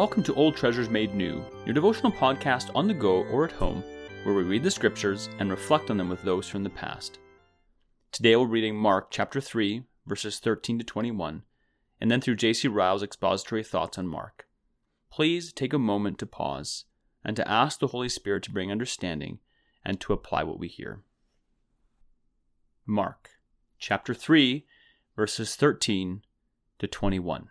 Welcome to Old Treasures Made New, your devotional podcast on the go or at home, where we read the scriptures and reflect on them with those from the past. Today we're reading Mark chapter 3, verses 13 to 21, and then through J.C. Ryle's expository thoughts on Mark. Please take a moment to pause and to ask the Holy Spirit to bring understanding and to apply what we hear. Mark chapter 3, verses 13 to 21.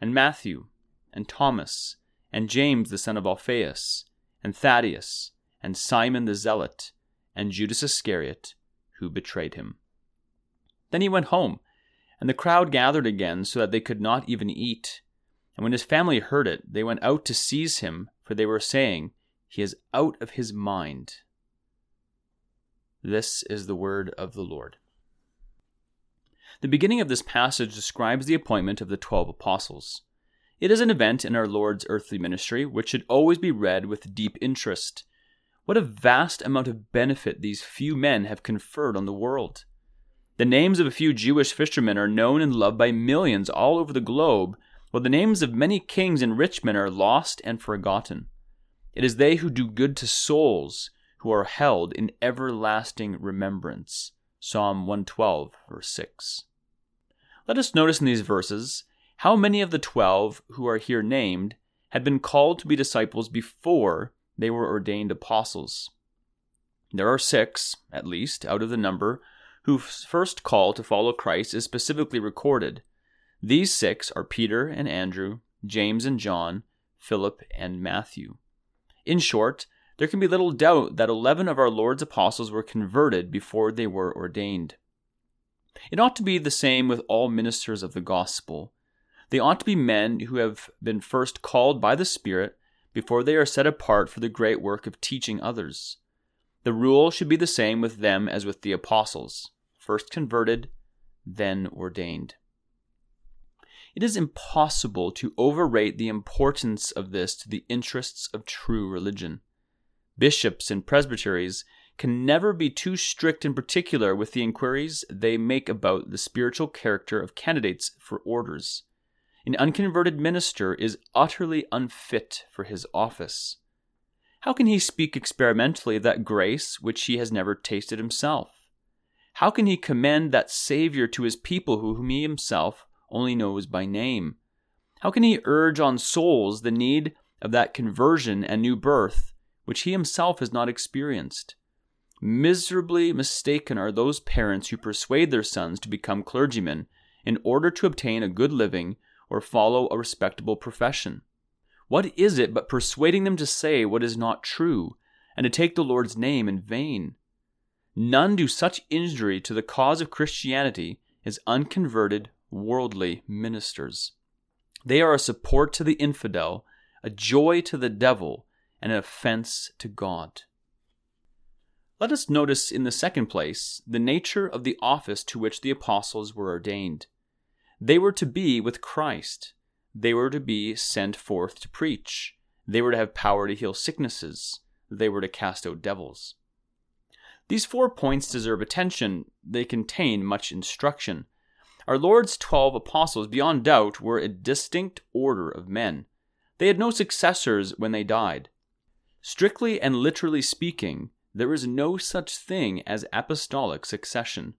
and Matthew, and Thomas, and James the son of Alphaeus, and Thaddeus, and Simon the Zealot, and Judas Iscariot, who betrayed him. Then he went home, and the crowd gathered again so that they could not even eat. And when his family heard it, they went out to seize him, for they were saying, He is out of his mind. This is the word of the Lord. The beginning of this passage describes the appointment of the twelve apostles. It is an event in our Lord's earthly ministry which should always be read with deep interest. What a vast amount of benefit these few men have conferred on the world. The names of a few Jewish fishermen are known and loved by millions all over the globe, while the names of many kings and rich men are lost and forgotten. It is they who do good to souls who are held in everlasting remembrance. Psalm 112, verse 6. Let us notice in these verses how many of the twelve who are here named had been called to be disciples before they were ordained apostles. There are six, at least, out of the number, whose first call to follow Christ is specifically recorded. These six are Peter and Andrew, James and John, Philip and Matthew. In short, there can be little doubt that eleven of our Lord's apostles were converted before they were ordained. It ought to be the same with all ministers of the gospel. They ought to be men who have been first called by the Spirit before they are set apart for the great work of teaching others. The rule should be the same with them as with the apostles first converted, then ordained. It is impossible to overrate the importance of this to the interests of true religion. Bishops and presbyteries can never be too strict and particular with the inquiries they make about the spiritual character of candidates for orders. An unconverted minister is utterly unfit for his office. How can he speak experimentally of that grace which he has never tasted himself? How can he commend that Savior to his people whom he himself only knows by name? How can he urge on souls the need of that conversion and new birth which he himself has not experienced? Miserably mistaken are those parents who persuade their sons to become clergymen in order to obtain a good living or follow a respectable profession. What is it but persuading them to say what is not true and to take the Lord's name in vain? None do such injury to the cause of Christianity as unconverted, worldly ministers. They are a support to the infidel, a joy to the devil, and an offense to God. Let us notice in the second place the nature of the office to which the apostles were ordained. They were to be with Christ. They were to be sent forth to preach. They were to have power to heal sicknesses. They were to cast out devils. These four points deserve attention. They contain much instruction. Our Lord's twelve apostles, beyond doubt, were a distinct order of men. They had no successors when they died. Strictly and literally speaking, there is no such thing as apostolic succession.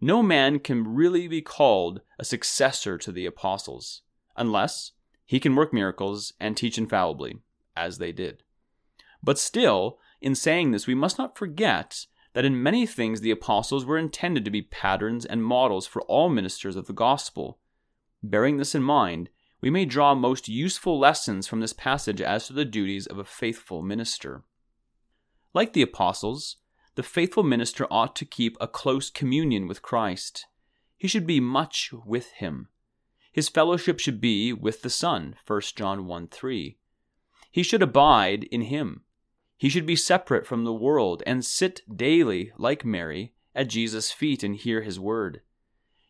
No man can really be called a successor to the apostles, unless he can work miracles and teach infallibly, as they did. But still, in saying this, we must not forget that in many things the apostles were intended to be patterns and models for all ministers of the gospel. Bearing this in mind, we may draw most useful lessons from this passage as to the duties of a faithful minister. Like the apostles, the faithful minister ought to keep a close communion with Christ. He should be much with him. His fellowship should be with the Son, 1 John 1 3. He should abide in him. He should be separate from the world and sit daily, like Mary, at Jesus' feet and hear his word.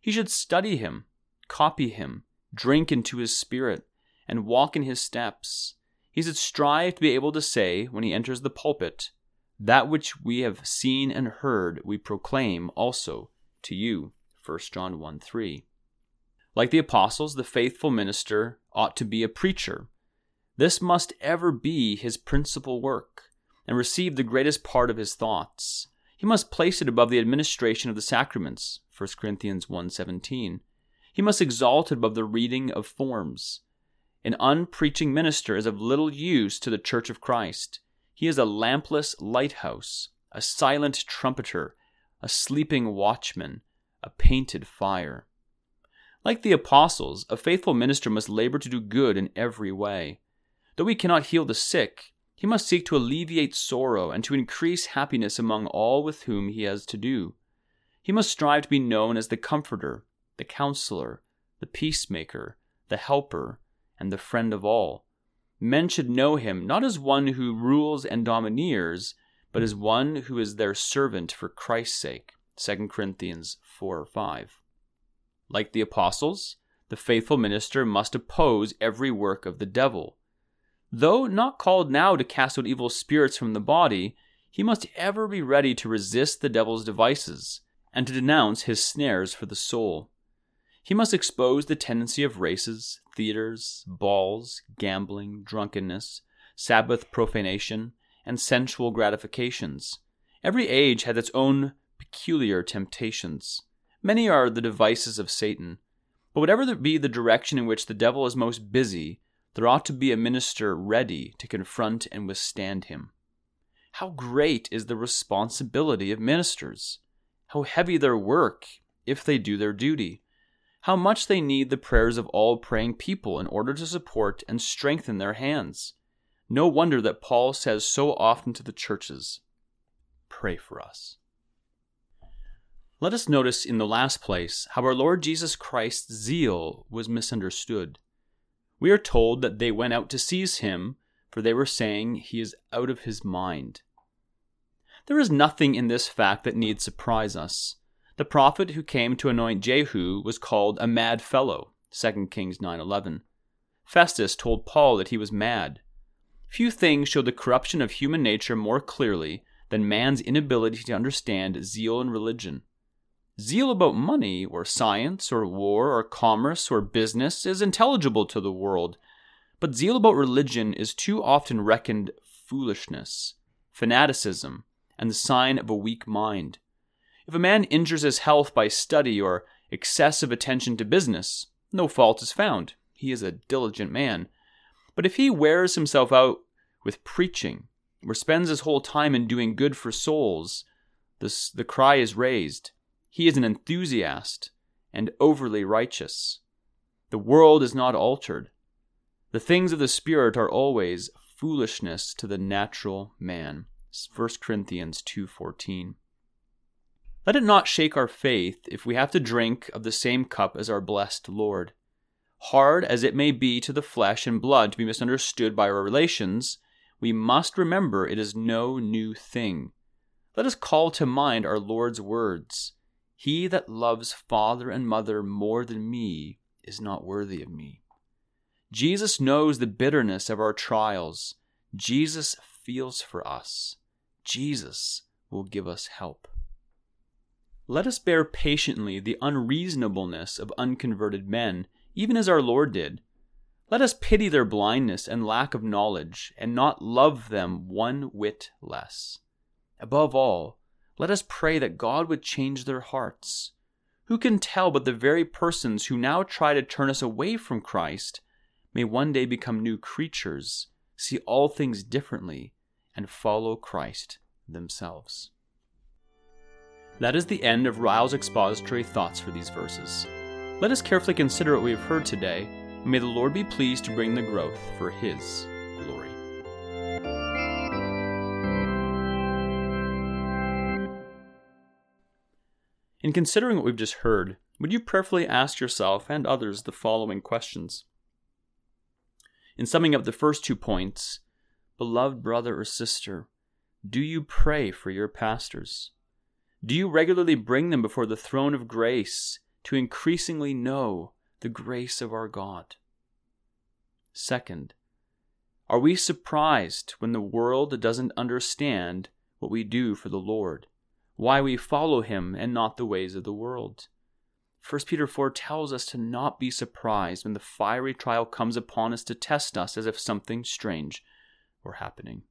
He should study him, copy him, drink into his spirit, and walk in his steps. He should strive to be able to say, when he enters the pulpit, That which we have seen and heard, we proclaim also to you. 1 John 1 3. Like the apostles, the faithful minister ought to be a preacher. This must ever be his principal work, and receive the greatest part of his thoughts. He must place it above the administration of the sacraments, 1 Corinthians 1.17. He must exalt it above the reading of forms. An unpreaching minister is of little use to the Church of Christ. He is a lampless lighthouse, a silent trumpeter, a sleeping watchman, a painted fire. Like the apostles, a faithful minister must labor to do good in every way. Though he cannot heal the sick, he must seek to alleviate sorrow and to increase happiness among all with whom he has to do. He must strive to be known as the comforter, the counselor, the peacemaker, the helper, and the friend of all. Men should know him not as one who rules and domineers, but as one who is their servant for Christ's sake. 2 Corinthians 4 or 5. Like the apostles, the faithful minister must oppose every work of the devil. Though not called now to cast out evil spirits from the body, he must ever be ready to resist the devil's devices and to denounce his snares for the soul. He must expose the tendency of races, theaters, balls, gambling, drunkenness, Sabbath profanation, and sensual gratifications. Every age has its own peculiar temptations. Many are the devices of Satan. But whatever be the direction in which the devil is most busy, there ought to be a minister ready to confront and withstand him. How great is the responsibility of ministers! How heavy their work if they do their duty! How much they need the prayers of all praying people in order to support and strengthen their hands! No wonder that Paul says so often to the churches, Pray for us. Let us notice in the last place how our Lord Jesus Christ's zeal was misunderstood. We are told that they went out to seize him, for they were saying he is out of his mind. There is nothing in this fact that need surprise us. The prophet who came to anoint Jehu was called a mad fellow, 2 Kings 9:11. Festus told Paul that he was mad. Few things show the corruption of human nature more clearly than man's inability to understand zeal in religion. Zeal about money, or science, or war, or commerce, or business is intelligible to the world, but zeal about religion is too often reckoned foolishness, fanaticism, and the sign of a weak mind. If a man injures his health by study or excessive attention to business, no fault is found. He is a diligent man. But if he wears himself out with preaching, or spends his whole time in doing good for souls, this, the cry is raised he is an enthusiast and overly righteous. The world is not altered. The things of the Spirit are always foolishness to the natural man. 1 Corinthians 2:14. Let it not shake our faith if we have to drink of the same cup as our blessed Lord. Hard as it may be to the flesh and blood to be misunderstood by our relations, we must remember it is no new thing. Let us call to mind our Lord's words. He that loves father and mother more than me is not worthy of me. Jesus knows the bitterness of our trials. Jesus feels for us. Jesus will give us help. Let us bear patiently the unreasonableness of unconverted men, even as our Lord did. Let us pity their blindness and lack of knowledge, and not love them one whit less. Above all, let us pray that God would change their hearts. Who can tell but the very persons who now try to turn us away from Christ may one day become new creatures, see all things differently, and follow Christ themselves? That is the end of Ryle's expository thoughts for these verses. Let us carefully consider what we have heard today, and may the Lord be pleased to bring the growth for His glory. In considering what we've just heard, would you prayerfully ask yourself and others the following questions? In summing up the first two points, beloved brother or sister, do you pray for your pastors? Do you regularly bring them before the throne of grace to increasingly know the grace of our God? Second, are we surprised when the world doesn't understand what we do for the Lord, why we follow Him and not the ways of the world? 1 Peter 4 tells us to not be surprised when the fiery trial comes upon us to test us as if something strange were happening.